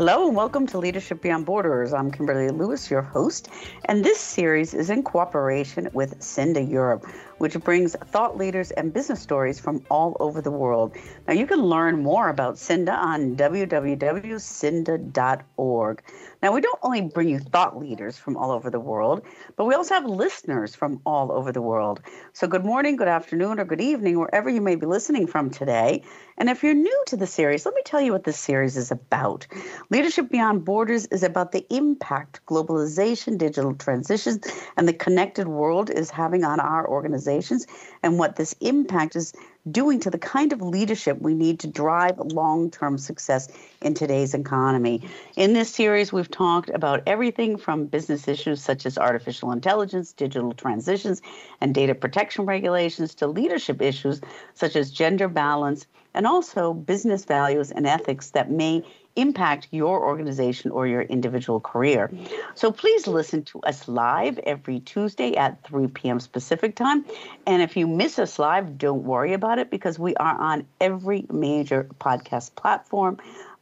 Hello and welcome to Leadership Beyond Borders. I'm Kimberly Lewis, your host, and this series is in cooperation with Cinda Europe, which brings thought leaders and business stories from all over the world. Now, you can learn more about Cinda on www.cinda.org. Now, we don't only bring you thought leaders from all over the world, but we also have listeners from all over the world. So, good morning, good afternoon, or good evening, wherever you may be listening from today. And if you're new to the series, let me tell you what this series is about. Leadership Beyond Borders is about the impact globalization, digital transitions, and the connected world is having on our organizations and what this impact is doing to the kind of leadership we need to drive long term success in today's economy. In this series, we've talked about everything from business issues such as artificial intelligence, digital transitions, and data protection regulations to leadership issues such as gender balance and also business values and ethics that may impact your organization or your individual career. So please listen to us live every Tuesday at 3 p.m. Pacific time. And if you miss us live, don't worry about it because we are on every major podcast platform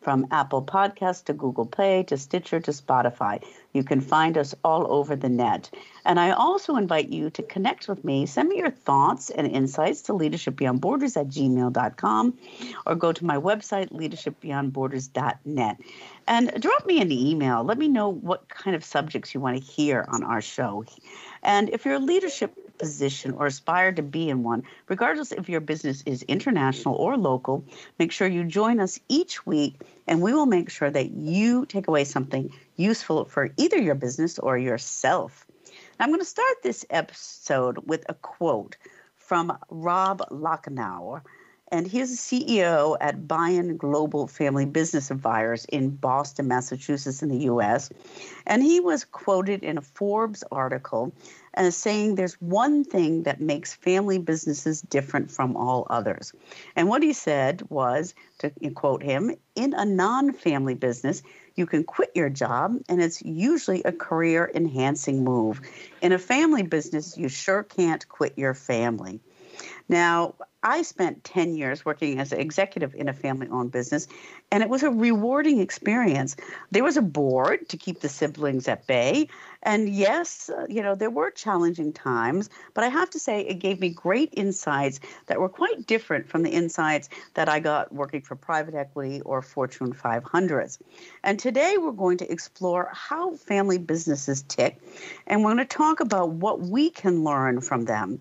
from Apple Podcasts to Google Play to Stitcher to Spotify. You can find us all over the net. And I also invite you to connect with me. Send me your thoughts and insights to leadershipbeyondborders at gmail.com or go to my website, leadershipbeyondborders.net. And drop me an email. Let me know what kind of subjects you want to hear on our show. And if you're a leadership position or aspire to be in one, regardless if your business is international or local, make sure you join us each week and we will make sure that you take away something useful for either your business or yourself. I'm going to start this episode with a quote from Rob Lachenauer. And he's the CEO at Banyan Global Family Business Advisors in Boston, Massachusetts, in the US. And he was quoted in a Forbes article as saying there's one thing that makes family businesses different from all others. And what he said was, to quote him, in a non family business, you can quit your job, and it's usually a career enhancing move. In a family business, you sure can't quit your family. Now, I spent 10 years working as an executive in a family owned business, and it was a rewarding experience. There was a board to keep the siblings at bay. And yes, uh, you know, there were challenging times, but I have to say it gave me great insights that were quite different from the insights that I got working for private equity or Fortune 500s. And today we're going to explore how family businesses tick, and we're going to talk about what we can learn from them.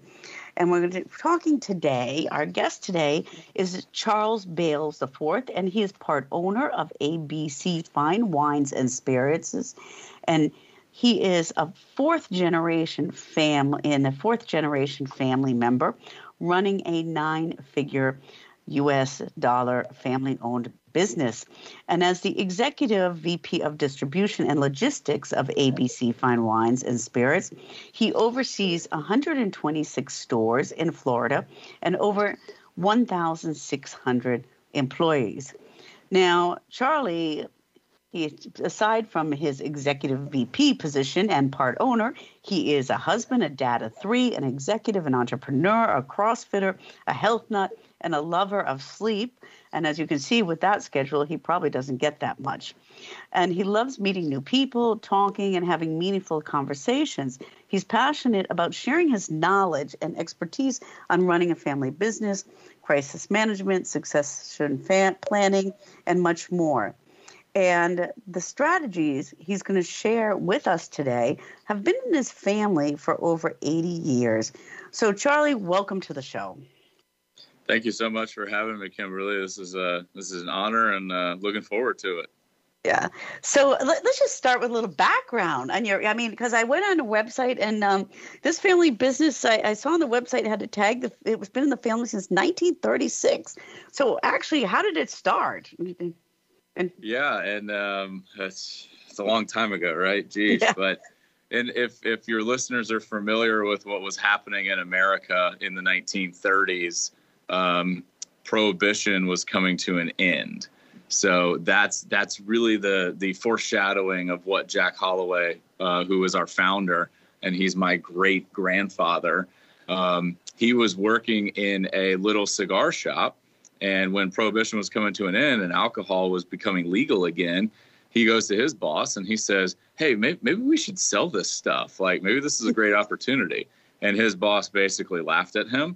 And we're to talking today. Our guest today is Charles Bailes IV, and he is part owner of ABC Fine Wines and Spirits. And he is a fourth generation family in a fourth generation family member running a nine figure US dollar family owned business. And as the executive VP of distribution and logistics of ABC Fine Wines and Spirits, he oversees 126 stores in Florida and over 1,600 employees. Now, Charlie he, aside from his executive VP position and part owner, he is a husband, a dad of three, an executive, an entrepreneur, a CrossFitter, a health nut, and a lover of sleep. And as you can see with that schedule, he probably doesn't get that much. And he loves meeting new people, talking, and having meaningful conversations. He's passionate about sharing his knowledge and expertise on running a family business, crisis management, succession planning, and much more. And the strategies he's going to share with us today have been in his family for over 80 years. So, Charlie, welcome to the show. Thank you so much for having me, Kimberly. This is a uh, this is an honor, and uh, looking forward to it. Yeah. So let, us just start with a little background on your. I mean, because I went on a website and um, this family business I, I, saw on the website had to tag the. It was been in the family since 1936. So actually, how did it start? And yeah, and um, it's it's a long time ago, right? Geez, yeah. but and if if your listeners are familiar with what was happening in America in the 1930s, um, prohibition was coming to an end. So that's that's really the the foreshadowing of what Jack Holloway, uh, who is our founder, and he's my great grandfather. Um, he was working in a little cigar shop, and when prohibition was coming to an end and alcohol was becoming legal again, he goes to his boss and he says, "Hey, maybe, maybe we should sell this stuff. Like maybe this is a great opportunity." And his boss basically laughed at him.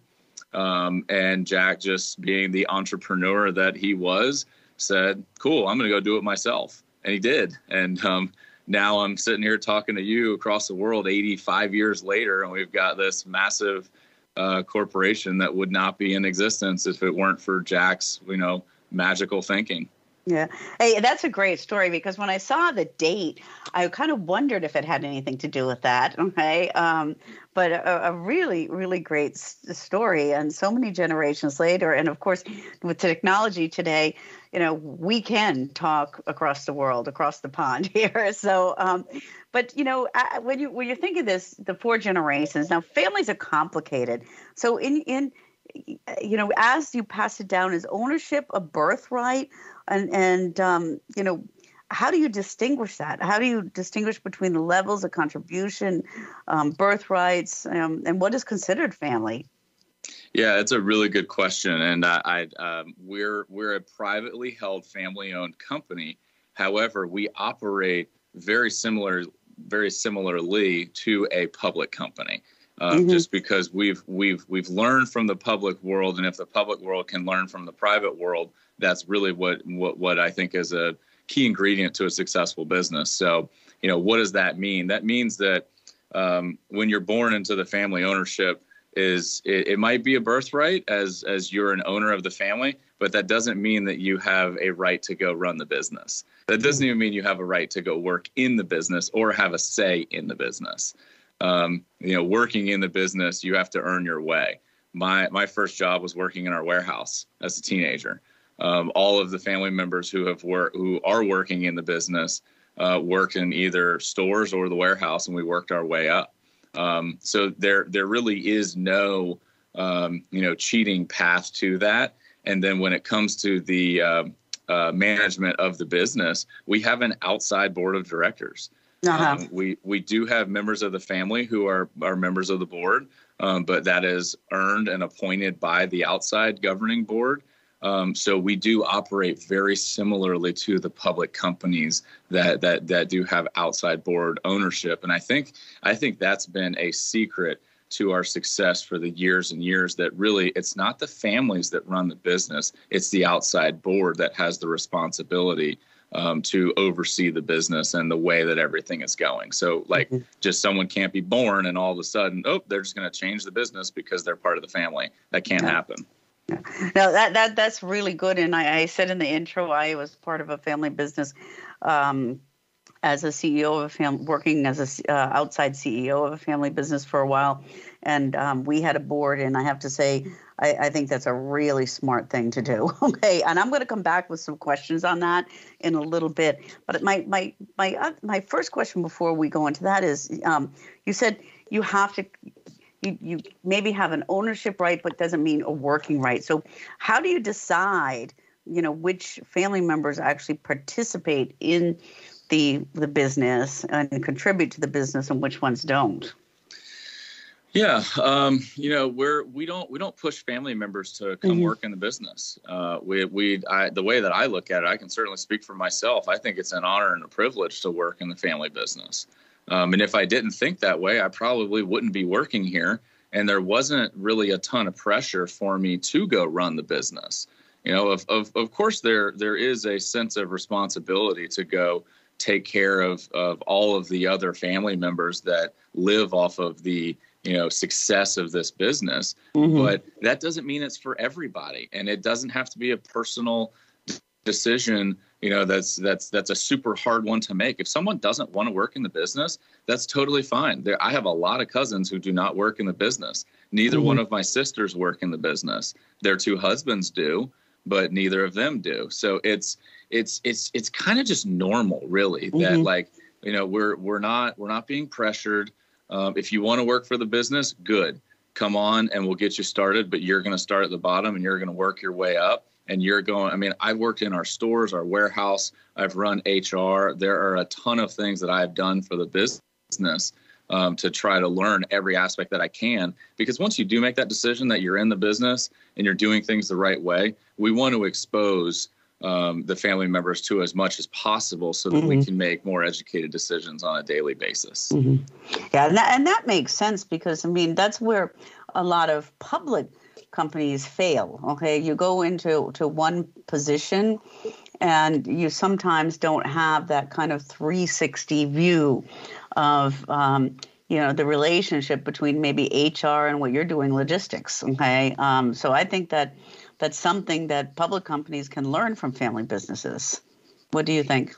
Um, and Jack, just being the entrepreneur that he was, said, "Cool, I'm going to go do it myself," and he did. And um, now I'm sitting here talking to you across the world, 85 years later, and we've got this massive uh, corporation that would not be in existence if it weren't for Jack's, you know, magical thinking. Yeah. Hey, that's a great story because when I saw the date, I kind of wondered if it had anything to do with that. Okay. Um, but a, a, really, really great story. And so many generations later, and of course, with technology today, you know, we can talk across the world, across the pond here. So, um, but you know, when you when you think of this, the four generations now, families are complicated. So in in you know, as you pass it down, is ownership a birthright? And and um, you know, how do you distinguish that? How do you distinguish between the levels of contribution, um, birthrights, um, and what is considered family? Yeah, it's a really good question, and I, I um, we're we're a privately held, family-owned company. However, we operate very similar, very similarly to a public company. Uh, mm-hmm. Just because we've we've we've learned from the public world, and if the public world can learn from the private world, that's really what what what I think is a key ingredient to a successful business. So, you know, what does that mean? That means that um, when you're born into the family ownership, is it, it, might be a birthright as as you're an owner of the family, but that doesn't mean that you have a right to go run the business. That doesn't even mean you have a right to go work in the business or have a say in the business. Um, you know, working in the business, you have to earn your way. My my first job was working in our warehouse as a teenager. Um, all of the family members who have worked who are working in the business uh, worked in either stores or the warehouse, and we worked our way up. Um, so there there really is no um, you know cheating path to that. And then when it comes to the uh, uh, management of the business, we have an outside board of directors. Uh-huh. Um, we we do have members of the family who are are members of the board, um, but that is earned and appointed by the outside governing board. Um, so we do operate very similarly to the public companies that that that do have outside board ownership, and I think I think that's been a secret to our success for the years and years that really it's not the families that run the business it's the outside board that has the responsibility um, to oversee the business and the way that everything is going so like mm-hmm. just someone can't be born and all of a sudden oh they're just going to change the business because they're part of the family that can't yeah. happen no, that that that's really good. And I, I, said in the intro, I was part of a family business um, as a CEO of a family, working as a uh, outside CEO of a family business for a while, and um, we had a board. And I have to say, I, I think that's a really smart thing to do. okay, and I'm going to come back with some questions on that in a little bit. But my my my uh, my first question before we go into that is, um, you said you have to you, you maybe have an ownership right, but doesn't mean a working right. So, how do you decide, you know, which family members actually participate in the the business and contribute to the business, and which ones don't? Yeah, um, you know, we're we don't we don't push family members to come mm-hmm. work in the business. Uh, we we I, the way that I look at it, I can certainly speak for myself. I think it's an honor and a privilege to work in the family business. Um, and if I didn't think that way, I probably wouldn't be working here. And there wasn't really a ton of pressure for me to go run the business. You know, of, of, of course, there there is a sense of responsibility to go take care of, of all of the other family members that live off of the you know success of this business mm-hmm. but that doesn't mean it's for everybody and it doesn't have to be a personal decision you know that's that's that's a super hard one to make if someone doesn't want to work in the business that's totally fine there i have a lot of cousins who do not work in the business neither mm-hmm. one of my sisters work in the business their two husbands do but neither of them do so it's it's it's it's kind of just normal really mm-hmm. that like You know, we're we're not we're not being pressured. Um, if you want to work for the business, good. Come on, and we'll get you started. But you're going to start at the bottom, and you're going to work your way up. And you're going. I mean, I've worked in our stores, our warehouse. I've run HR. There are a ton of things that I've done for the business um, to try to learn every aspect that I can. Because once you do make that decision that you're in the business and you're doing things the right way, we want to expose um, the family members to as much as possible so that mm-hmm. we can make more educated decisions on a daily basis. Mm-hmm. Yeah, and that, and that makes sense because, I mean, that's where a lot of public companies fail. Okay, you go into to one position and you sometimes don't have that kind of 360 view of um, you know the relationship between maybe HR and what you're doing logistics. Okay, um, so I think that that's something that public companies can learn from family businesses. What do you think?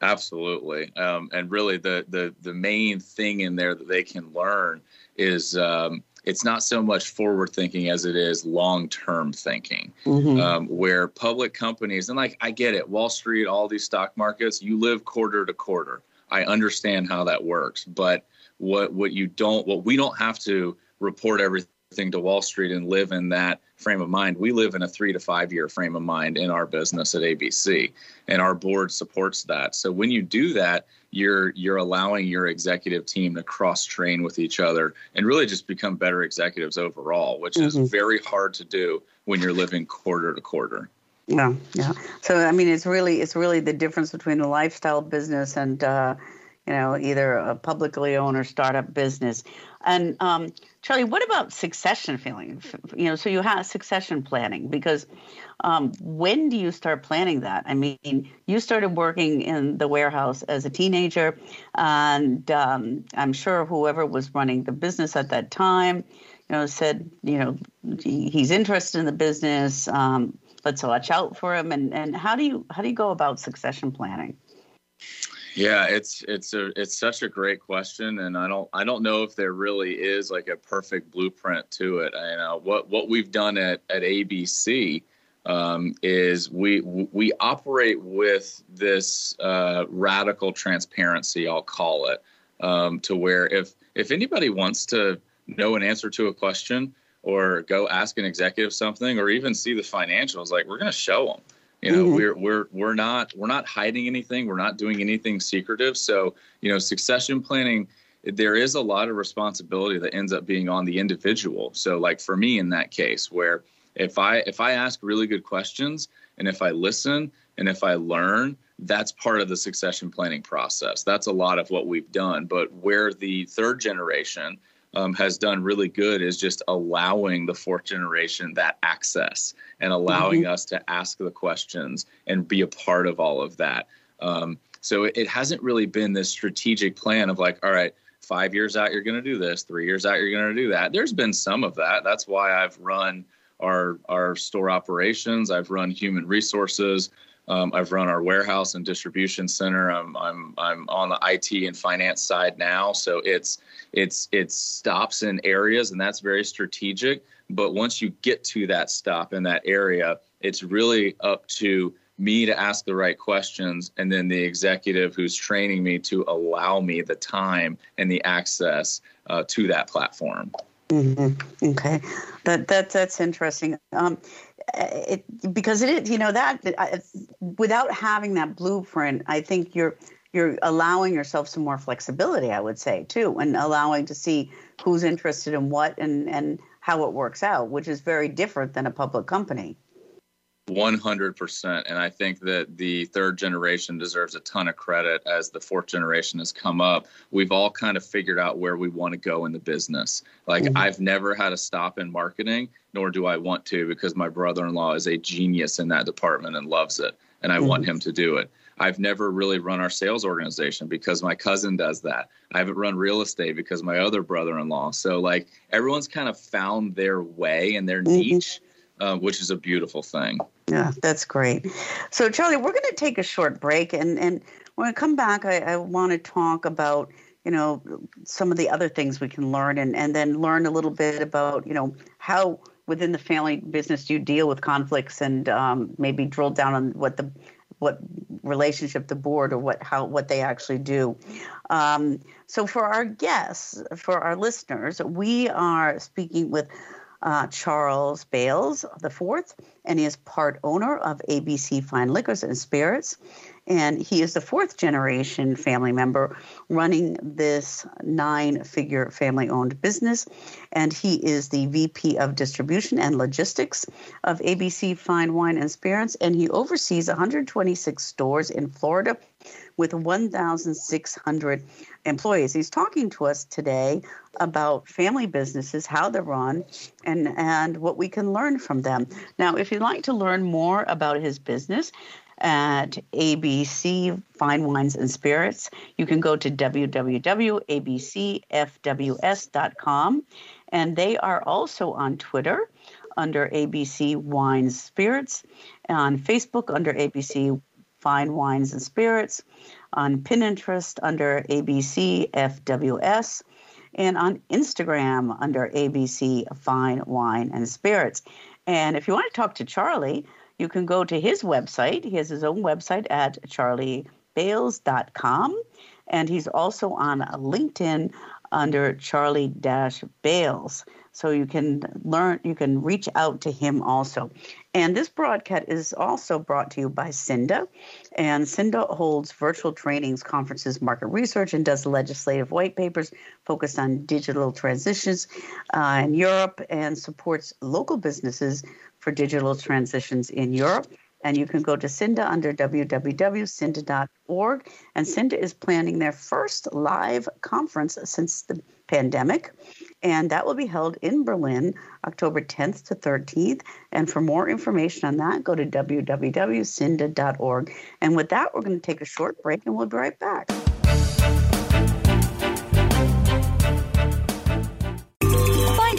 Absolutely, um, and really the the the main thing in there that they can learn is um, it's not so much forward thinking as it is long term thinking. Mm-hmm. Um, where public companies and like I get it, Wall Street, all these stock markets, you live quarter to quarter. I understand how that works, but what what you don't, what we don't have to report everything to Wall Street and live in that frame of mind. We live in a three to five year frame of mind in our business at ABC, and our board supports that. So when you do that, you're you're allowing your executive team to cross train with each other and really just become better executives overall, which mm-hmm. is very hard to do when you're living quarter to quarter. Yeah, yeah. So I mean, it's really it's really the difference between a lifestyle business and uh, you know either a publicly owned or startup business. And um, Charlie, what about succession planning? You know, so you have succession planning because um, when do you start planning that? I mean, you started working in the warehouse as a teenager, and um, I'm sure whoever was running the business at that time, you know, said, you know, he's interested in the business. Um, let's watch out for him. And and how do you how do you go about succession planning? Yeah, it's it's a it's such a great question, and I don't I don't know if there really is like a perfect blueprint to it. I, you know what what we've done at at ABC um, is we we operate with this uh, radical transparency, I'll call it, um, to where if if anybody wants to know an answer to a question, or go ask an executive something or even see the financials like we're going to show them you know mm-hmm. we're we're we're not we're not hiding anything. We're not doing anything secretive. So you know succession planning there is a lot of responsibility that ends up being on the individual. So like for me in that case where if i if i ask really good questions and if i listen and if i learn that's part of the succession planning process. That's a lot of what we've done. But where the third generation um, has done really good is just allowing the fourth generation that access and allowing mm-hmm. us to ask the questions and be a part of all of that. Um, so it, it hasn't really been this strategic plan of like, all right, five years out, you're going to do this, three years out, you're going to do that. There's been some of that. That's why I've run our our store operations. I've run human resources. Um, I've run our warehouse and distribution center. I'm I'm I'm on the IT and finance side now, so it's it's it stops in areas, and that's very strategic. But once you get to that stop in that area, it's really up to me to ask the right questions, and then the executive who's training me to allow me the time and the access uh, to that platform. Mm-hmm. Okay, that that that's interesting. Um, Uh, it, because it is, you know, that without having that blueprint, I think you're you're allowing yourself some more flexibility. I would say too, and allowing to see who's interested in what and and how it works out, which is very different than a public company. 100%. And I think that the third generation deserves a ton of credit as the fourth generation has come up. We've all kind of figured out where we want to go in the business. Like, mm-hmm. I've never had a stop in marketing, nor do I want to, because my brother in law is a genius in that department and loves it. And I mm-hmm. want him to do it. I've never really run our sales organization because my cousin does that. I haven't run real estate because my other brother in law. So, like, everyone's kind of found their way and their mm-hmm. niche uh, which is a beautiful thing. Yeah, that's great. So, Charlie, we're going to take a short break, and and when I come back, I, I want to talk about you know some of the other things we can learn, and and then learn a little bit about you know how within the family business you deal with conflicts, and um, maybe drill down on what the what relationship the board or what how what they actually do. Um, so for our guests, for our listeners, we are speaking with uh, Charles Bailes the fourth, and he is part owner of ABC Fine Liquors and Spirits. And he is the fourth generation family member running this nine figure family owned business. And he is the VP of Distribution and Logistics of ABC Fine Wine and Spirits. And he oversees 126 stores in Florida with 1,600 employees. He's talking to us today about family businesses, how they're run, and, and what we can learn from them. Now, if you'd like to learn more about his business, at ABC Fine Wines and Spirits. You can go to www.abcfws.com. And they are also on Twitter under ABC Wines Spirits, on Facebook under ABC Fine Wines and Spirits, on Pinterest under ABC FWS, and on Instagram under ABC Fine Wine and Spirits. And if you want to talk to Charlie, you can go to his website. He has his own website at charliebailes.com. And he's also on LinkedIn under Charlie Dash Bailes. So you can learn, you can reach out to him also. And this broadcast is also brought to you by Cinda. And Cinda holds virtual trainings, conferences, market research, and does legislative white papers focused on digital transitions uh, in Europe and supports local businesses for digital transitions in Europe. And you can go to Cinda under www.cinda.org. And Cinda is planning their first live conference since the pandemic. And that will be held in Berlin, October 10th to 13th. And for more information on that, go to www.cinda.org. And with that, we're going to take a short break and we'll be right back.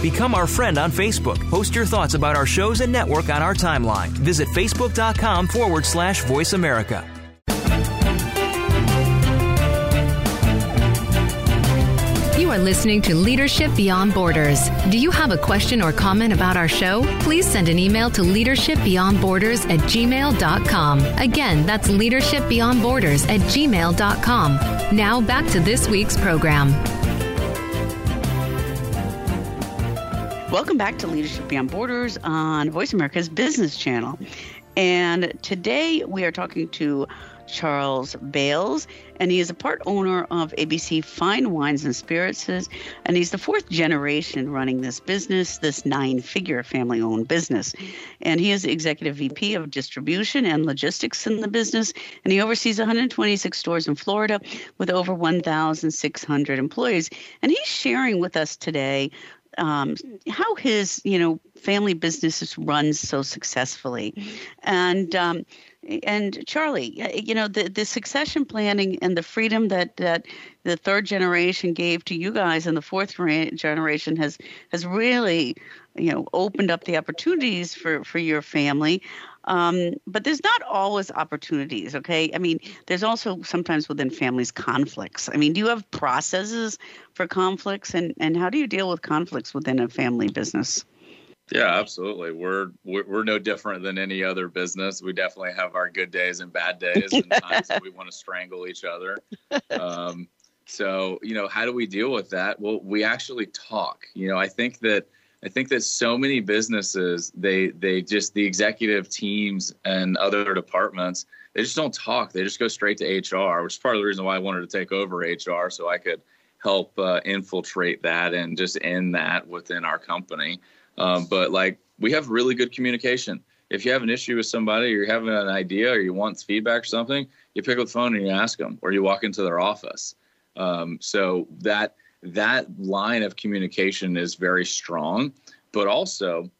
Become our friend on Facebook. Post your thoughts about our shows and network on our timeline. Visit facebook.com forward slash voice America. You are listening to Leadership Beyond Borders. Do you have a question or comment about our show? Please send an email to leadershipbeyondborders at gmail.com. Again, that's leadershipbeyondborders at gmail.com. Now back to this week's program. Welcome back to Leadership Beyond Borders on Voice America's Business Channel. And today we are talking to Charles Bailes, and he is a part owner of ABC Fine Wines and Spirits, and he's the fourth generation running this business, this nine figure family owned business. And he is the executive VP of distribution and logistics in the business, and he oversees 126 stores in Florida with over 1,600 employees. And he's sharing with us today um, how his you know family businesses run so successfully, and um, and Charlie, you know the the succession planning and the freedom that that the third generation gave to you guys and the fourth generation has has really you know opened up the opportunities for for your family um, but there's not always opportunities, okay? I mean, there's also sometimes within families conflicts. I mean, do you have processes for conflicts, and, and how do you deal with conflicts within a family business? Yeah, absolutely. We're, we're we're no different than any other business. We definitely have our good days and bad days, and times that we want to strangle each other. Um, so, you know, how do we deal with that? Well, we actually talk. You know, I think that I think that so many businesses they they just the executive teams and other departments they just don't talk. They just go straight to HR, which is part of the reason why I wanted to take over HR so I could help uh, infiltrate that and just end that within our company. Um, but like we have really good communication. If you have an issue with somebody, or you're having an idea, or you want feedback or something, you pick up the phone and you ask them, or you walk into their office. Um, so that that line of communication is very strong, but also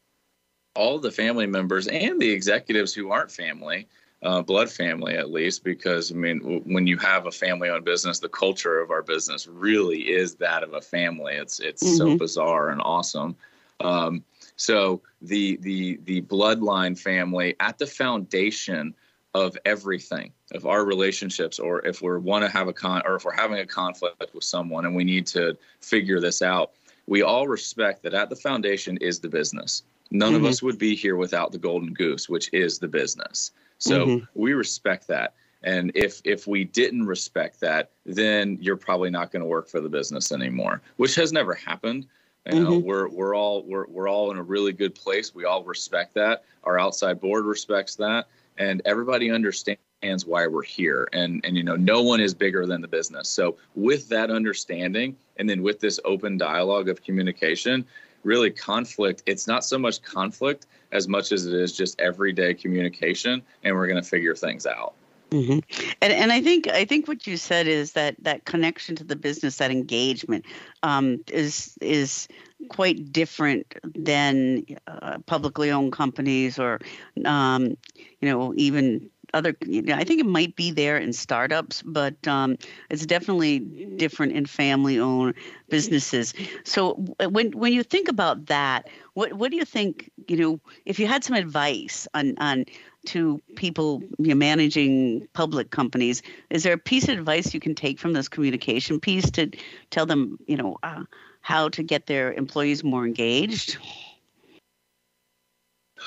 all the family members and the executives who aren't family, uh, blood family at least, because I mean, w- when you have a family-owned business, the culture of our business really is that of a family. It's it's mm-hmm. so bizarre and awesome. Um, so the the the bloodline family at the foundation of everything of our relationships or if we want to have a con or if we're having a conflict with someone and we need to figure this out we all respect that at the foundation is the business none mm-hmm. of us would be here without the golden goose which is the business so mm-hmm. we respect that and if if we didn't respect that then you're probably not going to work for the business anymore which has never happened you know, mm-hmm. we're we're all we're we're all in a really good place. We all respect that. Our outside board respects that, and everybody understands why we're here. And and you know no one is bigger than the business. So with that understanding and then with this open dialogue of communication really conflict it's not so much conflict as much as it is just everyday communication and we're going to figure things out. Mm-hmm. And and I think I think what you said is that that connection to the business, that engagement, um, is is quite different than uh, publicly owned companies or um, you know even other you know, i think it might be there in startups but um, it's definitely different in family owned businesses. So when when you think about that what what do you think you know if you had some advice on on to people you know, managing public companies is there a piece of advice you can take from this communication piece to tell them you know uh, how to get their employees more engaged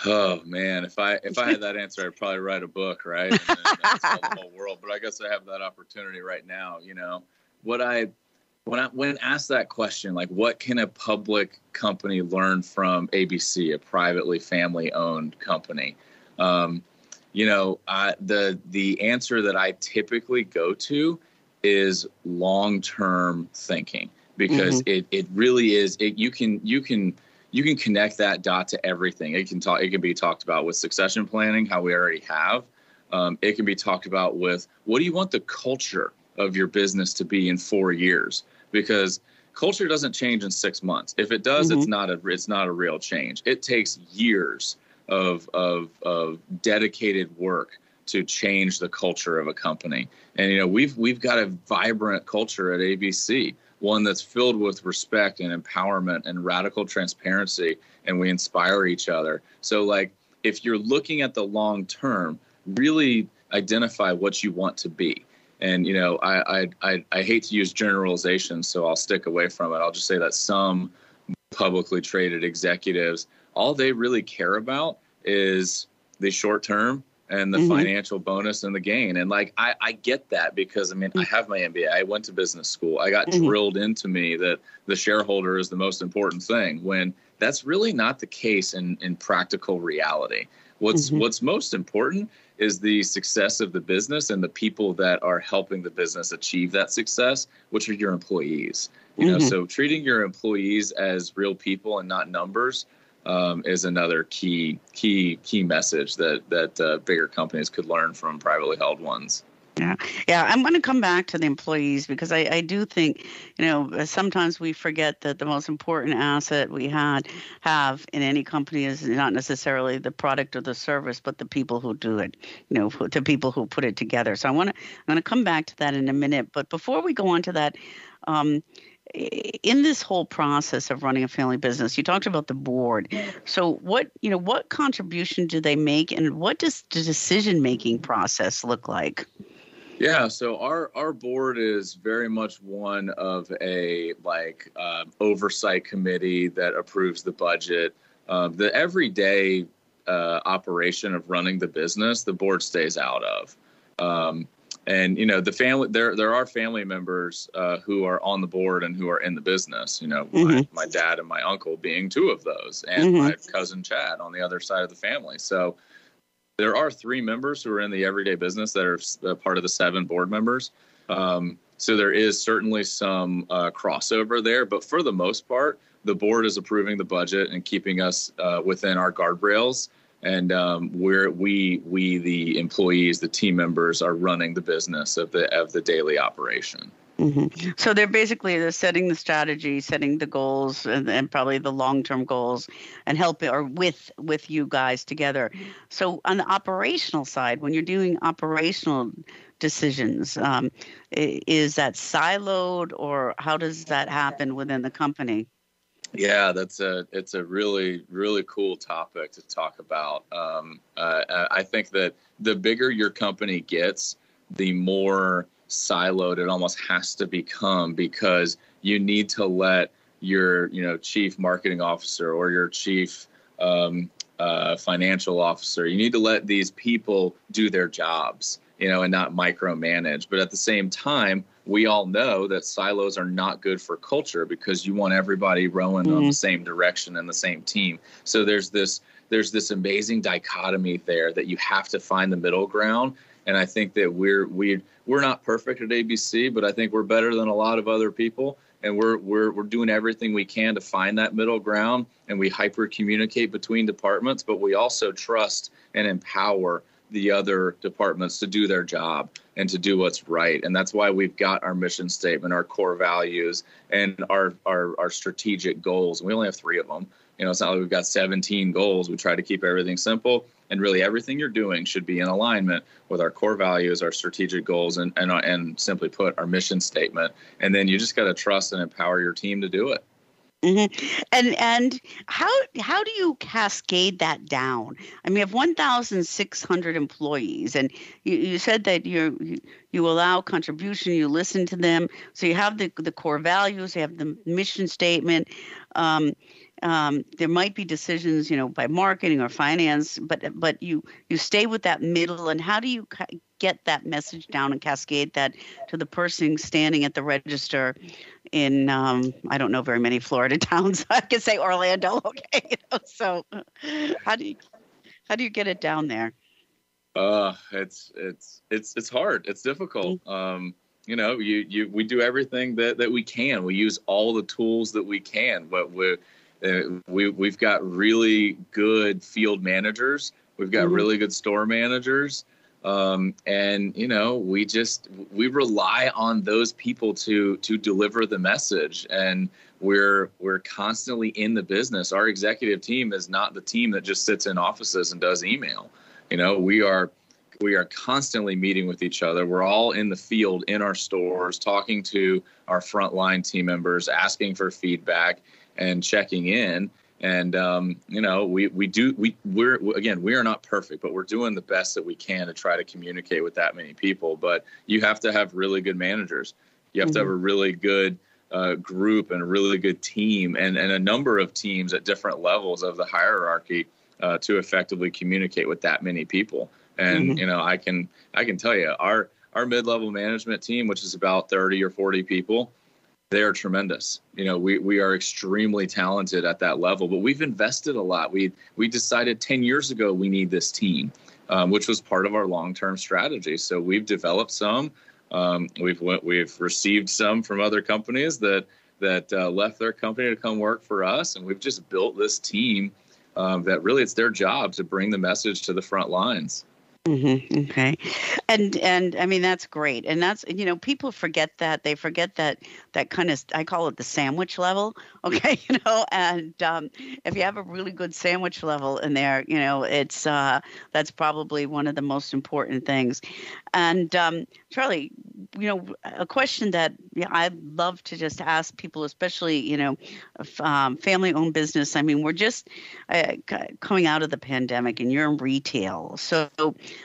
Oh man, if I if I had that answer, I'd probably write a book, right? And the whole world. But I guess I have that opportunity right now. You know, what I when I when asked that question, like what can a public company learn from ABC, a privately family owned company? Um, you know, I, the the answer that I typically go to is long term thinking because mm-hmm. it it really is. It you can you can you can connect that dot to everything. It can talk. It can be talked about with succession planning, how we already have. Um, it can be talked about with what do you want the culture of your business to be in four years? Because culture doesn't change in six months. If it does, mm-hmm. it's not a it's not a real change. It takes years of of of dedicated work to change the culture of a company. And you know, we've we've got a vibrant culture at ABC one that's filled with respect and empowerment and radical transparency and we inspire each other. So like if you're looking at the long term really identify what you want to be. And you know I, I i i hate to use generalizations so i'll stick away from it. I'll just say that some publicly traded executives all they really care about is the short term and the mm-hmm. financial bonus and the gain. And like I, I get that because I mean I have my MBA. I went to business school. I got mm-hmm. drilled into me that the shareholder is the most important thing when that's really not the case in, in practical reality. What's mm-hmm. what's most important is the success of the business and the people that are helping the business achieve that success, which are your employees. You know, mm-hmm. so treating your employees as real people and not numbers um, is another key key key message that that uh, bigger companies could learn from privately held ones. Yeah, yeah. I'm going to come back to the employees because I, I do think, you know, sometimes we forget that the most important asset we had have in any company is not necessarily the product or the service, but the people who do it. You know, the people who put it together. So I want to I'm going to come back to that in a minute. But before we go on to that, um, in this whole process of running a family business you talked about the board. So what you know what contribution do they make and what does the decision making process look like? Yeah so our our board is very much one of a like uh, oversight committee that approves the budget. Uh, the everyday uh, operation of running the business the board stays out of. Um, and you know the family there there are family members uh, who are on the board and who are in the business you know mm-hmm. my, my, dad and my uncle being two of those and mm-hmm. my cousin chad on the other side of the family so there are three members who are in the everyday business that are part of the seven board members um, so there is certainly some uh, crossover there but for the most part the board is approving the budget and keeping us uh, within our guardrails and um, we're we we the employees, the team members, are running the business of the of the daily operation. Mm-hmm. So they're basically they're setting the strategy, setting the goals, and, and probably the long-term goals, and helping or with with you guys together. So on the operational side, when you're doing operational decisions, um, is that siloed, or how does that happen within the company? Yeah, that's a it's a really really cool topic to talk about. Um, uh, I think that the bigger your company gets, the more siloed it almost has to become because you need to let your you know chief marketing officer or your chief um, uh, financial officer you need to let these people do their jobs you know and not micromanage but at the same time we all know that silos are not good for culture because you want everybody rowing mm-hmm. on the mm-hmm. same direction and the same team so there's this there's this amazing dichotomy there that you have to find the middle ground and I think that we're we we're not perfect at ABC, but I think we're better than a lot of other people, and we're we're we're doing everything we can to find that middle ground, and we hyper communicate between departments, but we also trust and empower the other departments to do their job and to do what's right. And that's why we've got our mission statement, our core values, and our our, our strategic goals. We only have three of them. You know, it's not like we've got 17 goals. We try to keep everything simple and really everything you're doing should be in alignment with our core values, our strategic goals, and and, and simply put, our mission statement. And then you just got to trust and empower your team to do it. Mm-hmm. And and how how do you cascade that down? I mean, you have 1,600 employees, and you, you said that you you allow contribution, you listen to them, so you have the the core values, you have the mission statement. Um, um, there might be decisions, you know, by marketing or finance, but but you you stay with that middle. And how do you ca- get that message down and cascade that to the person standing at the register in um, I don't know very many Florida towns. I can say Orlando, okay. You know, so how do you how do you get it down there? Uh, it's it's it's it's hard. It's difficult. Mm-hmm. Um, you know, you you we do everything that that we can. We use all the tools that we can, but we uh, we we've got really good field managers. We've got mm-hmm. really good store managers. Um, and you know we just we rely on those people to to deliver the message. And we're we're constantly in the business. Our executive team is not the team that just sits in offices and does email. You know we are we are constantly meeting with each other. We're all in the field in our stores talking to our frontline team members asking for feedback and checking in. And um, you know, we we do we we're again we are not perfect, but we're doing the best that we can to try to communicate with that many people. But you have to have really good managers. You have mm-hmm. to have a mm-hmm. really good uh, group and a really good team, and and a number of teams at different levels of the hierarchy uh, to effectively communicate with that many people. And mm-hmm. you know, I can I can tell you our our mid-level management team, which is about 30 or 40 people, they are tremendous. You know, we, we are extremely talented at that level, but we've invested a lot. We we decided 10 years ago we need this team, um, which was part of our long term strategy. So we've developed some. Um, we've went, we've received some from other companies that that uh, left their company to come work for us, and we've just built this team um, that really it's their job to bring the message to the front lines. Mm-hmm. Okay, and and I mean that's great, and that's you know people forget that they forget that that kind of I call it the sandwich level. Okay, you know, and um, if you have a really good sandwich level in there, you know, it's uh, that's probably one of the most important things. And um, Charlie, you know, a question that yeah, I love to just ask people, especially you know, um, family-owned business. I mean, we're just uh, coming out of the pandemic, and you're in retail, so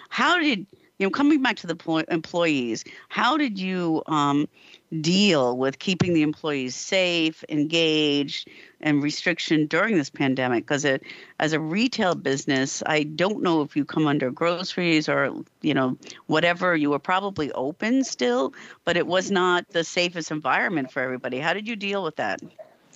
how did you know coming back to the employees? How did you um, deal with keeping the employees safe, engaged, and restriction during this pandemic? Because as a retail business, I don't know if you come under groceries or you know whatever. You were probably open still, but it was not the safest environment for everybody. How did you deal with that?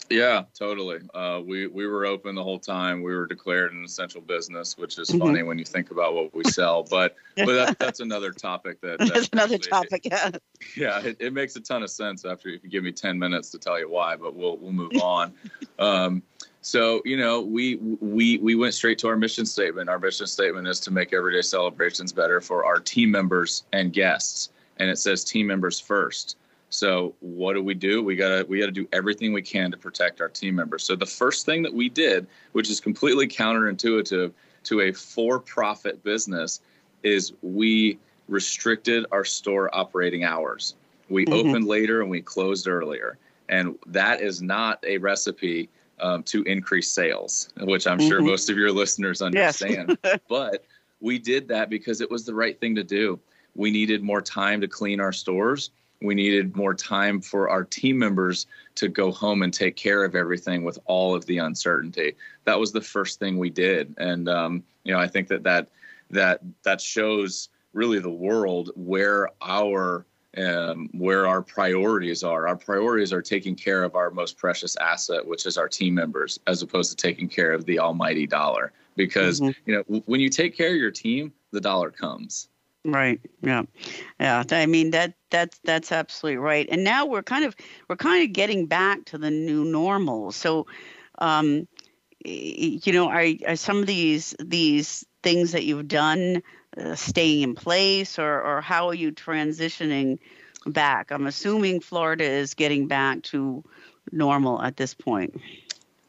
Yeah, totally. Uh, we we were open the whole time. We were declared an essential business, which is mm-hmm. funny when you think about what we sell. But but that, that's another topic that, that's another actually, topic. Yeah. Yeah, it, it, makes a ton of sense after if you give me ten minutes to tell you why. But we'll we'll move on. um, so you know, we we we went straight to our mission statement. Our mission statement is to make everyday celebrations better for our team members and guests, and it says team members first. So what do we do? We gotta we gotta do everything we can to protect our team members. So the first thing that we did, which is completely counterintuitive to a for-profit business, is we restricted our store operating hours. We mm-hmm. opened later and we closed earlier, and that is not a recipe um, to increase sales, which I'm mm-hmm. sure most of your listeners understand. Yes. but we did that because it was the right thing to do. We needed more time to clean our stores we needed more time for our team members to go home and take care of everything with all of the uncertainty. That was the first thing we did, and um, you know I think that that that that shows really the world where our um, where our priorities are. Our priorities are taking care of our most precious asset, which is our team members, as opposed to taking care of the almighty dollar. Because mm-hmm. you know when you take care of your team, the dollar comes. Right. Yeah. Yeah. I mean that that's that's absolutely right. And now we're kind of we're kind of getting back to the new normal. So, um, you know, are, are some of these these things that you've done uh, staying in place, or or how are you transitioning back? I'm assuming Florida is getting back to normal at this point.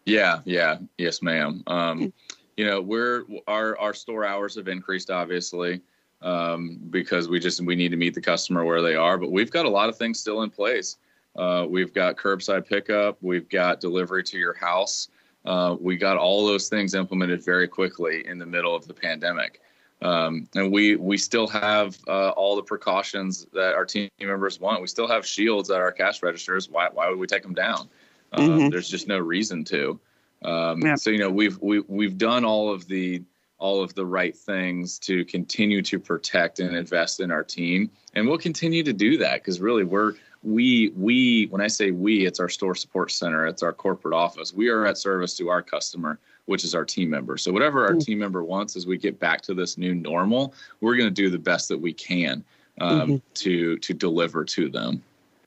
Yeah. Yeah. Yes, ma'am. Um, mm. you know, we're our our store hours have increased, obviously um, because we just we need to meet the customer where they are. But we've got a lot of things still in place. Uh, we've got curbside pickup. We've got delivery to your house. Uh, we got all those things implemented very quickly in the middle of the pandemic. Um, and we we still have uh, all the precautions that our team members want. We still have shields at our cash registers. Why why would we take them down? Um, mm-hmm. There's just no reason to. Um, yeah. So you know we've we, we've done all of the all of the right things to continue to protect and invest in our team and we'll continue to do that because really we're we we when i say we it's our store support center it's our corporate office we are at service to our customer which is our team member so whatever our mm-hmm. team member wants as we get back to this new normal we're going to do the best that we can um, mm-hmm. to to deliver to them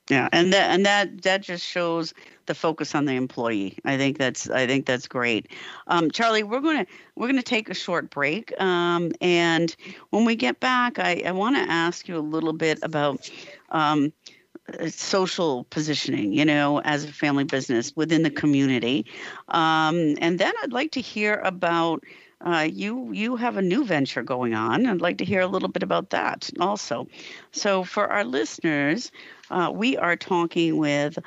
yeah, and that and that that just shows the focus on the employee. I think that's I think that's great. Um, Charlie, we're gonna we're gonna take a short break, um, and when we get back, I, I want to ask you a little bit about. Um, social positioning, you know, as a family business within the community. Um, and then I'd like to hear about uh, you you have a new venture going on. I'd like to hear a little bit about that also. So for our listeners, uh, we are talking with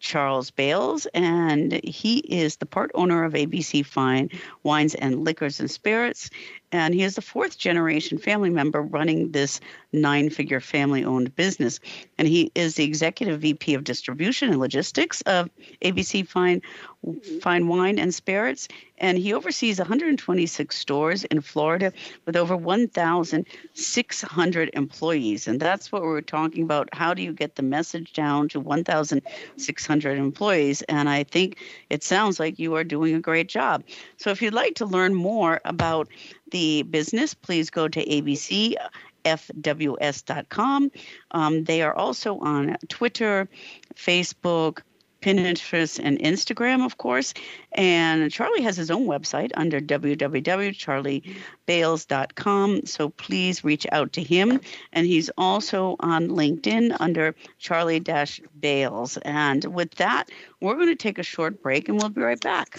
Charles Bailes, and he is the part owner of ABC Fine Wines and Liquors and Spirits. And he is the fourth generation family member running this nine figure family owned business. And he is the executive VP of distribution and logistics of ABC Fine, Fine Wine and Spirits. And he oversees 126 stores in Florida with over 1,600 employees. And that's what we're talking about. How do you get the message down to 1,600 employees? And I think it sounds like you are doing a great job. So if you'd like to learn more about the business, please go to abcfws.com. Um, they are also on Twitter, Facebook, Pinterest, and Instagram, of course. And Charlie has his own website under www.charliebailes.com. So please reach out to him. And he's also on LinkedIn under Charlie Bailes. And with that, we're going to take a short break and we'll be right back.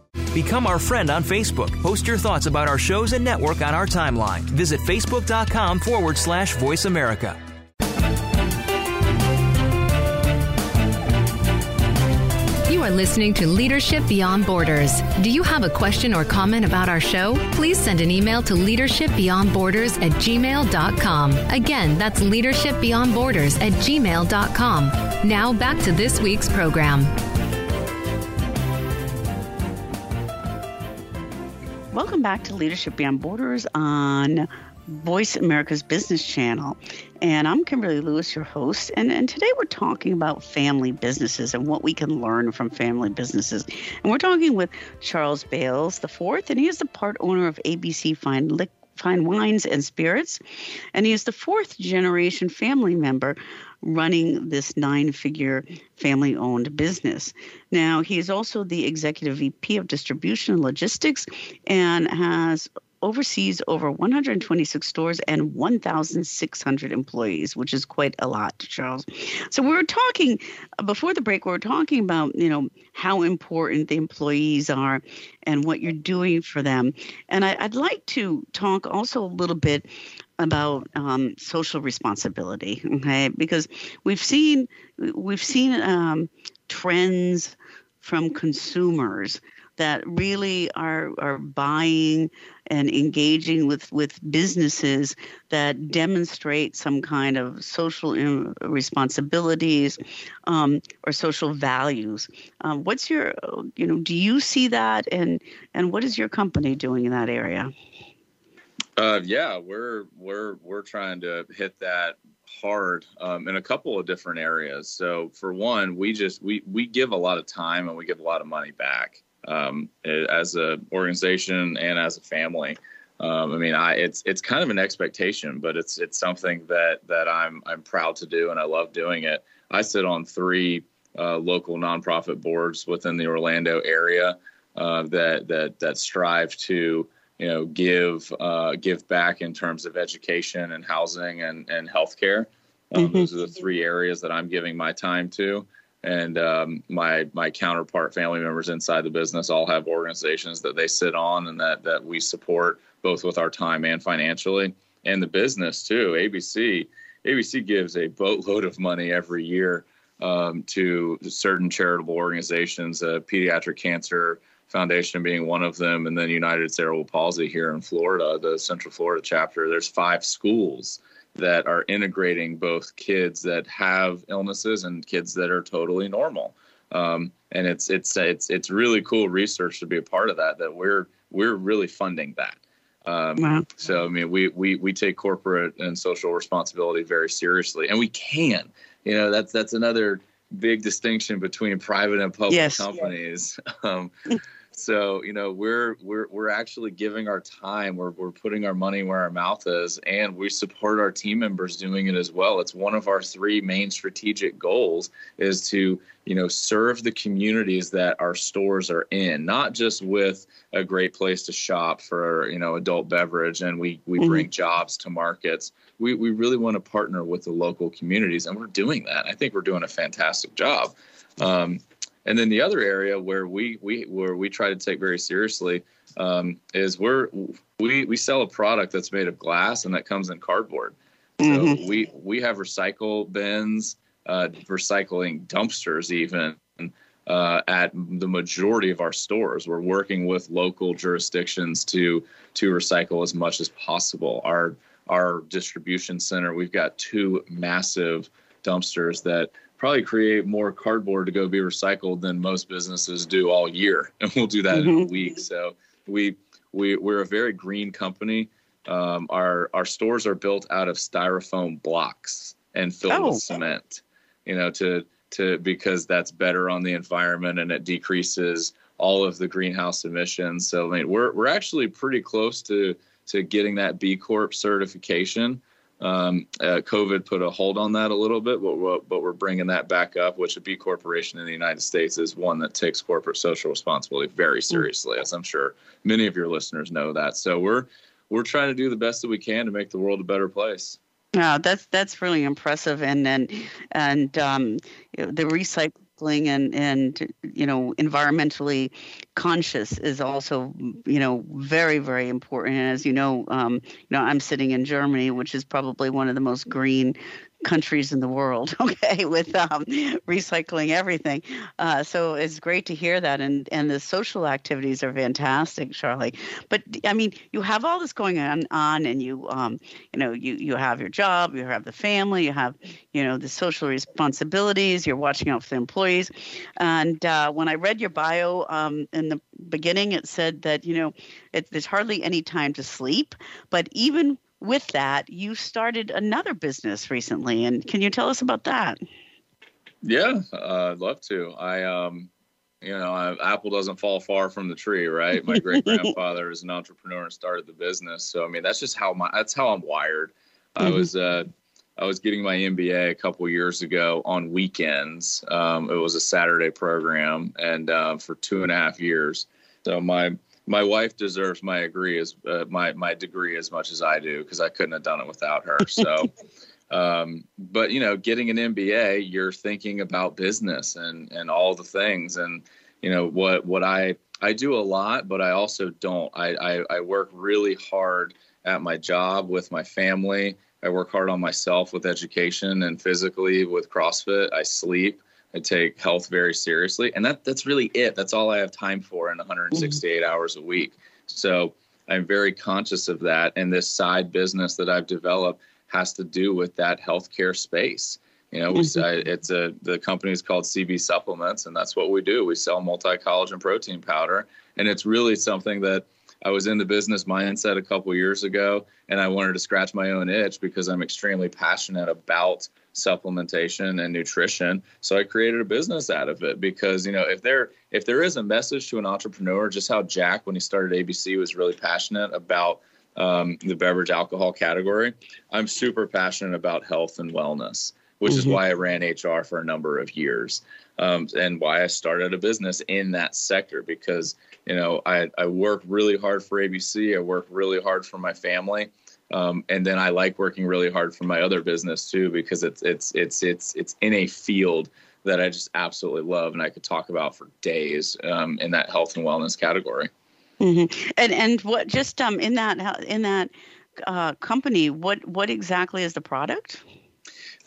Become our friend on Facebook. Post your thoughts about our shows and network on our timeline. Visit facebook.com forward slash voice America. You are listening to Leadership Beyond Borders. Do you have a question or comment about our show? Please send an email to leadershipbeyondborders at gmail.com. Again, that's leadershipbeyondborders at gmail.com. Now back to this week's program. Welcome back to Leadership Beyond Borders on Voice America's Business Channel. And I'm Kimberly Lewis, your host. And, and today we're talking about family businesses and what we can learn from family businesses. And we're talking with Charles Bailes the fourth, and he is the part owner of ABC Fine Liquor fine wines and spirits. And he is the fourth generation family member running this nine figure family owned business. Now, he is also the executive VP of distribution and logistics and has oversees over 126 stores and 1,600 employees, which is quite a lot, Charles. So we were talking before the break. We were talking about you know how important the employees are and what you're doing for them. And I, would like to talk also a little bit about um, social responsibility, okay? Because we've seen we've seen um, trends from consumers that really are are buying and engaging with with businesses that demonstrate some kind of social responsibilities um, or social values. Um, what's your you know do you see that and and what is your company doing in that area? Uh, yeah, we're we're we're trying to hit that hard um, in a couple of different areas. So for one, we just we we give a lot of time and we give a lot of money back um, as an organization and as a family. Um, I mean, I it's it's kind of an expectation, but it's it's something that that I'm I'm proud to do and I love doing it. I sit on three uh, local nonprofit boards within the Orlando area uh, that that that strive to you know give uh, give back in terms of education and housing and and healthcare. Um, mm-hmm. Those are the three areas that I'm giving my time to and um, my my counterpart family members inside the business all have organizations that they sit on and that that we support both with our time and financially. And the business too abc abc gives a boatload of money every year um, to certain charitable organizations uh, pediatric cancer foundation being one of them and then united cerebral palsy here in florida the central florida chapter. There's five schools that are integrating both kids that have illnesses and kids that are totally normal. Um, and it's it's it's it's really cool research to be a part of that. That we're we're really funding that. Um, wow. So I mean, we we we take corporate and social responsibility very seriously, and we can. You know, that's that's another big distinction between private and public yes. companies. Um, so you know we're we're we're actually giving our time. We're, we're putting our money where our mouth is and we support our team members doing it as well. It's one of our three main strategic goals is to you know serve the communities that our stores are in not just with a great place to shop for you know adult beverage and we we mm-hmm. bring jobs to markets. We, we really want to partner with the local communities and we're doing that. I think we're doing a fantastic job. Um, and then the other area where we we where we try to take very seriously um, is we're we we sell a product that's made of glass and that comes in cardboard. Mm-hmm. So we we have recycle bins, uh, recycling dumpsters even uh, at the majority of our stores. We're working with local jurisdictions to to recycle as much as possible. Our our distribution center, we've got two massive dumpsters that probably create more cardboard to go be recycled than most businesses do all year, and we'll do that mm-hmm. in a mm-hmm. week. So we we we're a very green company. Um, our our stores are built out of styrofoam blocks and filled oh. with cement. You know, to to because that's better on the environment and it decreases all of the greenhouse emissions. So I mean, we're we're actually pretty close to to getting that B Corp certification. Um, uh, COVID put a hold on that a little bit, but we're, but we're bringing that back up. Which a B corporation in the United States is one that takes corporate social responsibility very mm. seriously, as I'm sure many of your listeners know that. So we're we're trying to do the best that we can to make the world a better place. Yeah, that's that's really impressive, and then and um, the recycle and and you know environmentally conscious is also you know very very important. And as you know um, you know i'm sitting in germany which is probably one of the most green countries in the world. Okay, with um, recycling everything. Uh, so it's great to hear that, and and the social activities are fantastic, Charlie. But I mean, you have all this going on, on, and you um, you know, you you have your job, you have the family, you have you know the social responsibilities. You're watching out for the employees, and uh, when I read your bio um, in the beginning, it said that you know it, there's hardly any time to sleep, but even with that, you started another business recently, and can you tell us about that? Yeah, uh, I'd love to. I, um, you know, I, apple doesn't fall far from the tree, right? My great grandfather is an entrepreneur and started the business, so I mean, that's just how my that's how I'm wired. Mm-hmm. I was uh, I was getting my MBA a couple years ago on weekends. Um, it was a Saturday program, and uh, for two and a half years. So my my wife deserves my degree as uh, my my degree as much as I do because I couldn't have done it without her. So, um, but you know, getting an MBA, you're thinking about business and and all the things, and you know what what I I do a lot, but I also don't. I I, I work really hard at my job with my family. I work hard on myself with education and physically with CrossFit. I sleep. I take health very seriously, and that that's really it. That's all I have time for in 168 mm-hmm. hours a week. So I'm very conscious of that, and this side business that I've developed has to do with that healthcare space. You know, we mm-hmm. it's a the company is called CB Supplements, and that's what we do. We sell multi collagen protein powder, and it's really something that I was in the business mindset a couple years ago, and I wanted to scratch my own itch because I'm extremely passionate about supplementation and nutrition. So I created a business out of it because you know if there if there is a message to an entrepreneur, just how Jack when he started ABC was really passionate about um, the beverage alcohol category. I'm super passionate about health and wellness, which mm-hmm. is why I ran HR for a number of years, um, and why I started a business in that sector because you know I, I work really hard for ABC. I work really hard for my family. Um, and then I like working really hard for my other business too because it's it's it's it's it's in a field that I just absolutely love and I could talk about for days um, in that health and wellness category. Mm-hmm. And and what just um in that in that uh, company what what exactly is the product?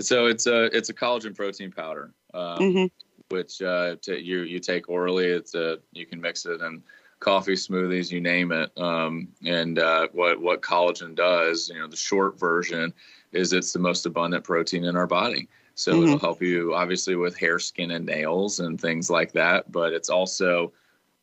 So it's a it's a collagen protein powder, um, mm-hmm. which uh, to, you you take orally. It's a you can mix it and coffee smoothies, you name it. Um, and uh, what what collagen does, you know, the short version is it's the most abundant protein in our body. So mm-hmm. it'll help you obviously with hair, skin, and nails and things like that. But it's also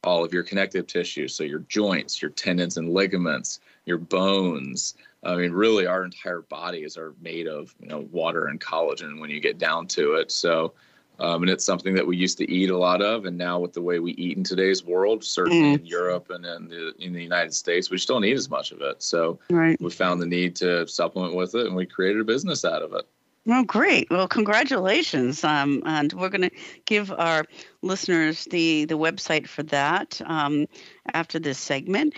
all of your connective tissue, so your joints, your tendons and ligaments, your bones. I mean, really, our entire bodies are made of you know water and collagen when you get down to it. So um, and it's something that we used to eat a lot of, and now with the way we eat in today's world, certainly mm. in Europe and in the in the United States, we just don't eat as much of it. So right. we found the need to supplement with it, and we created a business out of it. Well, great. Well, congratulations. Um, and we're going to give our listeners the, the website for that um, after this segment.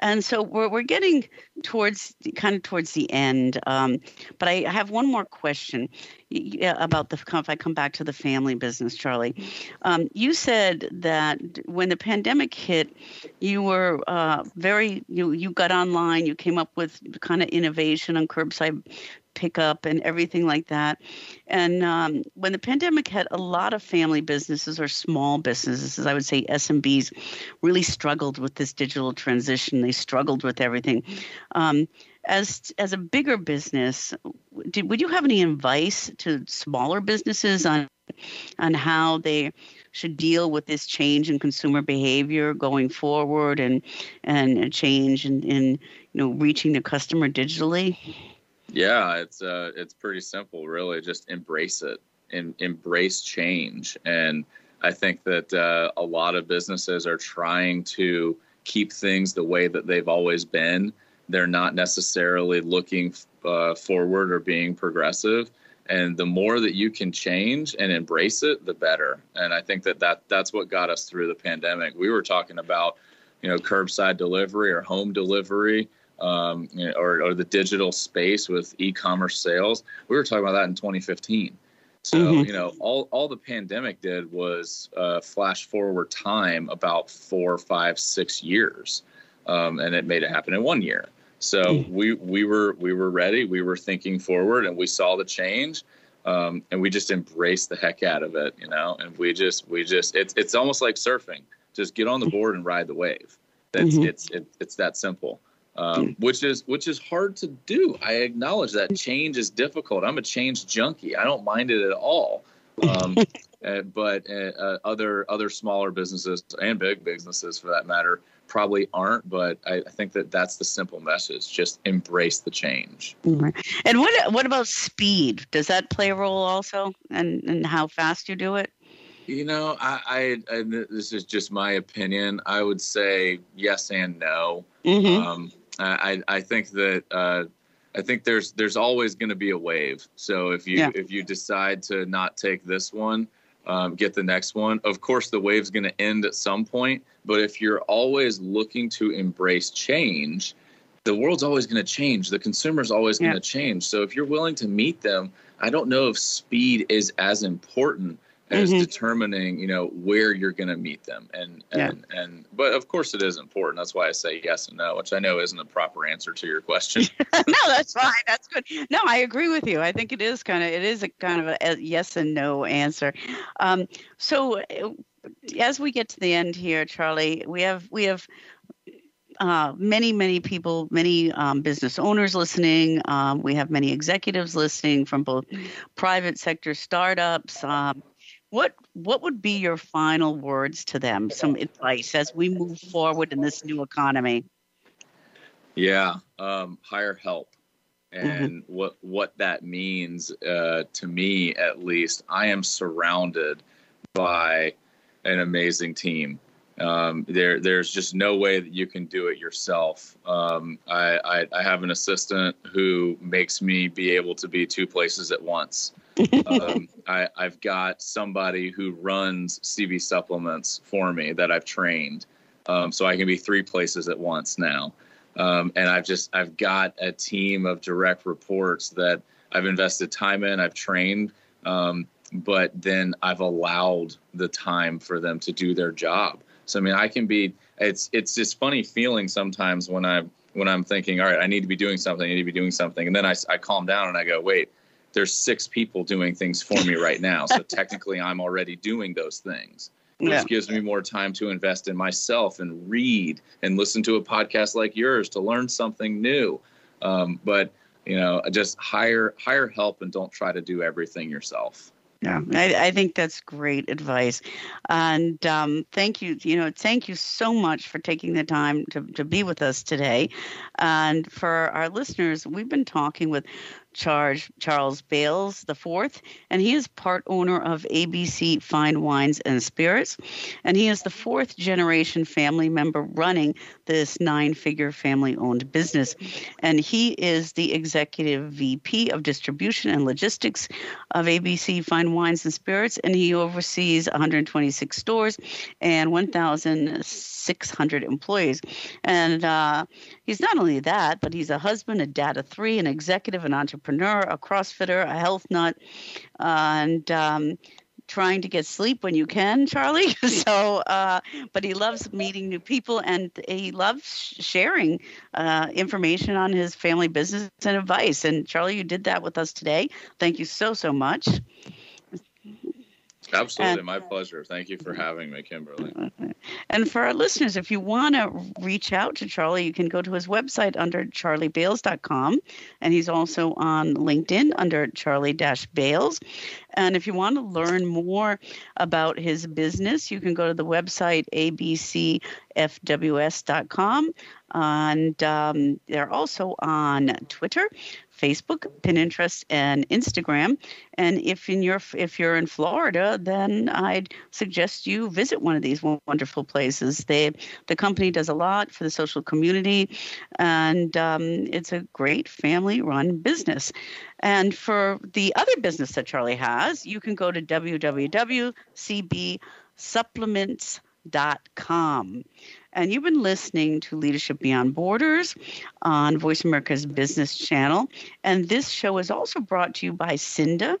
And so we're, we're getting towards kind of towards the end. Um, but I have one more question about the, if I come back to the family business, Charlie. Um, you said that when the pandemic hit, you were uh, very, you, you got online, you came up with kind of innovation on curbside pickup and everything like that. And um, when the pandemic hit, a lot of family businesses or small businesses, I would say SMBs, really struggled with this digital transition. They struggled with everything. Um, as as a bigger business, did, would you have any advice to smaller businesses on on how they should deal with this change in consumer behavior going forward and and a change in, in you know reaching the customer digitally? Yeah, it's uh, it's pretty simple, really. Just embrace it and embrace change. And I think that uh, a lot of businesses are trying to keep things the way that they've always been. They're not necessarily looking uh, forward or being progressive. And the more that you can change and embrace it, the better. And I think that, that that's what got us through the pandemic. We were talking about, you know, curbside delivery or home delivery um, or, or the digital space with e-commerce sales. We were talking about that in 2015. So mm-hmm. you know, all all the pandemic did was uh, flash forward time about four, five, six years, um, and it made it happen in one year. So mm. we we were we were ready. We were thinking forward, and we saw the change, um, and we just embraced the heck out of it, you know. And we just we just it's it's almost like surfing. Just get on the board and ride the wave. That's mm-hmm. it's it, it's that simple. Um, mm. which is which is hard to do. I acknowledge that change is difficult. I'm a change junkie. I don't mind it at all. Um, uh, but uh, uh, other other smaller businesses and big businesses, for that matter, probably aren't. But I, I think that that's the simple message: just embrace the change. Mm-hmm. And what what about speed? Does that play a role also, and and how fast you do it? You know, I, I, I, this is just my opinion. I would say yes and no. Mm-hmm. Um, I, I think that uh, I think there's there's always going to be a wave. So if you yeah. if you decide to not take this one, um, get the next one. Of course, the wave's going to end at some point. But if you're always looking to embrace change, the world's always going to change. The consumer's always yeah. going to change. So if you're willing to meet them, I don't know if speed is as important as mm-hmm. determining you know where you're going to meet them. And and yeah. and but of course it is important. That's why i say yes and no which i know isn't a proper answer to your question. No that's fine. That's good. No i agree with you. I think it is kind of it is a kind of a, yes and no answer. Um, so uh, as we get to the end here charlie we have we have uh, many, many people, many um, business owners listening. Um, we have many executives listening from both private sector startups, um, what what would be your final words to them? Some advice as we move forward in this new economy. Yeah, um, hire help, mm-hmm. and mm-hmm. what what that means uh, to me, at least, I am surrounded by an amazing team. Um, there, there's just no way that you can do it yourself. Um, I, I, I, have an assistant who makes me be able to be two places at once um, I, I've got somebody who runs CB supplements for me that I've trained, um, so I can be three places at once now. Um, and I've just I've got a team of direct reports that I've invested time in. I've trained, um, but then I've allowed the time for them to do their job. So I mean, I can be. It's it's this funny feeling sometimes when I when I'm thinking, all right, I need to be doing something. I need to be doing something, and then I I calm down and I go, wait there's six people doing things for me right now. So technically, I'm already doing those things, which yeah. gives me more time to invest in myself and read and listen to a podcast like yours to learn something new. Um, but you know, just hire hire help and don't try to do everything yourself. Yeah, I, I, think that's great advice. And um, thank you, you know, thank you so much for taking the time to, to be with us today. And for our listeners, we've been talking with Charge Charles Bailes the fourth, and he is part owner of ABC Fine Wines and Spirits, and he is the fourth generation family member running this nine-figure family-owned business, and he is the executive VP of distribution and logistics of ABC Fine Wines and Spirits, and he oversees 126 stores and 1,600 employees, and uh, he's not only that, but he's a husband, a dad of three, an executive, an entrepreneur entrepreneur, a CrossFitter, a health nut, and um, trying to get sleep when you can, Charlie. so, uh, but he loves meeting new people and he loves sharing uh, information on his family business and advice. And Charlie, you did that with us today. Thank you so, so much. Absolutely, and, my pleasure. Thank you for having me, Kimberly. And for our listeners, if you want to reach out to Charlie, you can go to his website under charliebailes.com. And he's also on LinkedIn under Charlie Bailes. And if you want to learn more about his business, you can go to the website abcfws.com. And um, they're also on Twitter Facebook, Pinterest, and Instagram. And if in your if you're in Florida, then I'd suggest you visit one of these wonderful places. They the company does a lot for the social community, and um, it's a great family-run business. And for the other business that Charlie has, you can go to www.cbsupplements.com And you've been listening to Leadership Beyond Borders on Voice America's Business Channel. And this show is also brought to you by Cinda.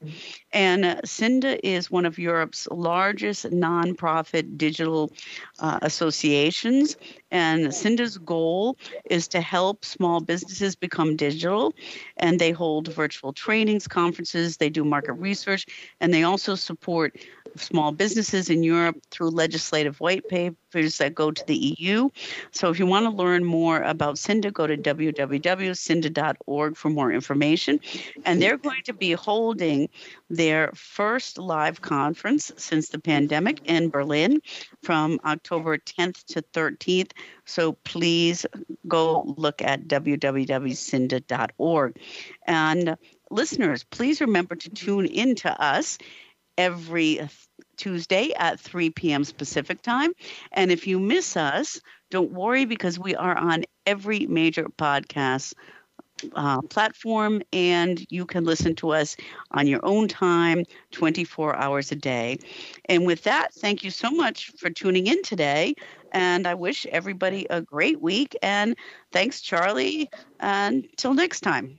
And uh, Cinda is one of Europe's largest nonprofit digital uh, associations. And Cinda's goal is to help small businesses become digital. And they hold virtual trainings, conferences, they do market research, and they also support small businesses in Europe through legislative white papers that go to the EU. So if you want to learn more about Cinda, go to www.cinda.org for more information. And they're going to be holding their first live conference since the pandemic in Berlin from October 10th to 13th. So please go look at www.cinda.org. And listeners, please remember to tune in to us every Tuesday at 3 p.m. Pacific time. And if you miss us, don't worry because we are on every major podcast uh, platform and you can listen to us on your own time 24 hours a day. And with that, thank you so much for tuning in today. And I wish everybody a great week. And thanks, Charlie. Until next time.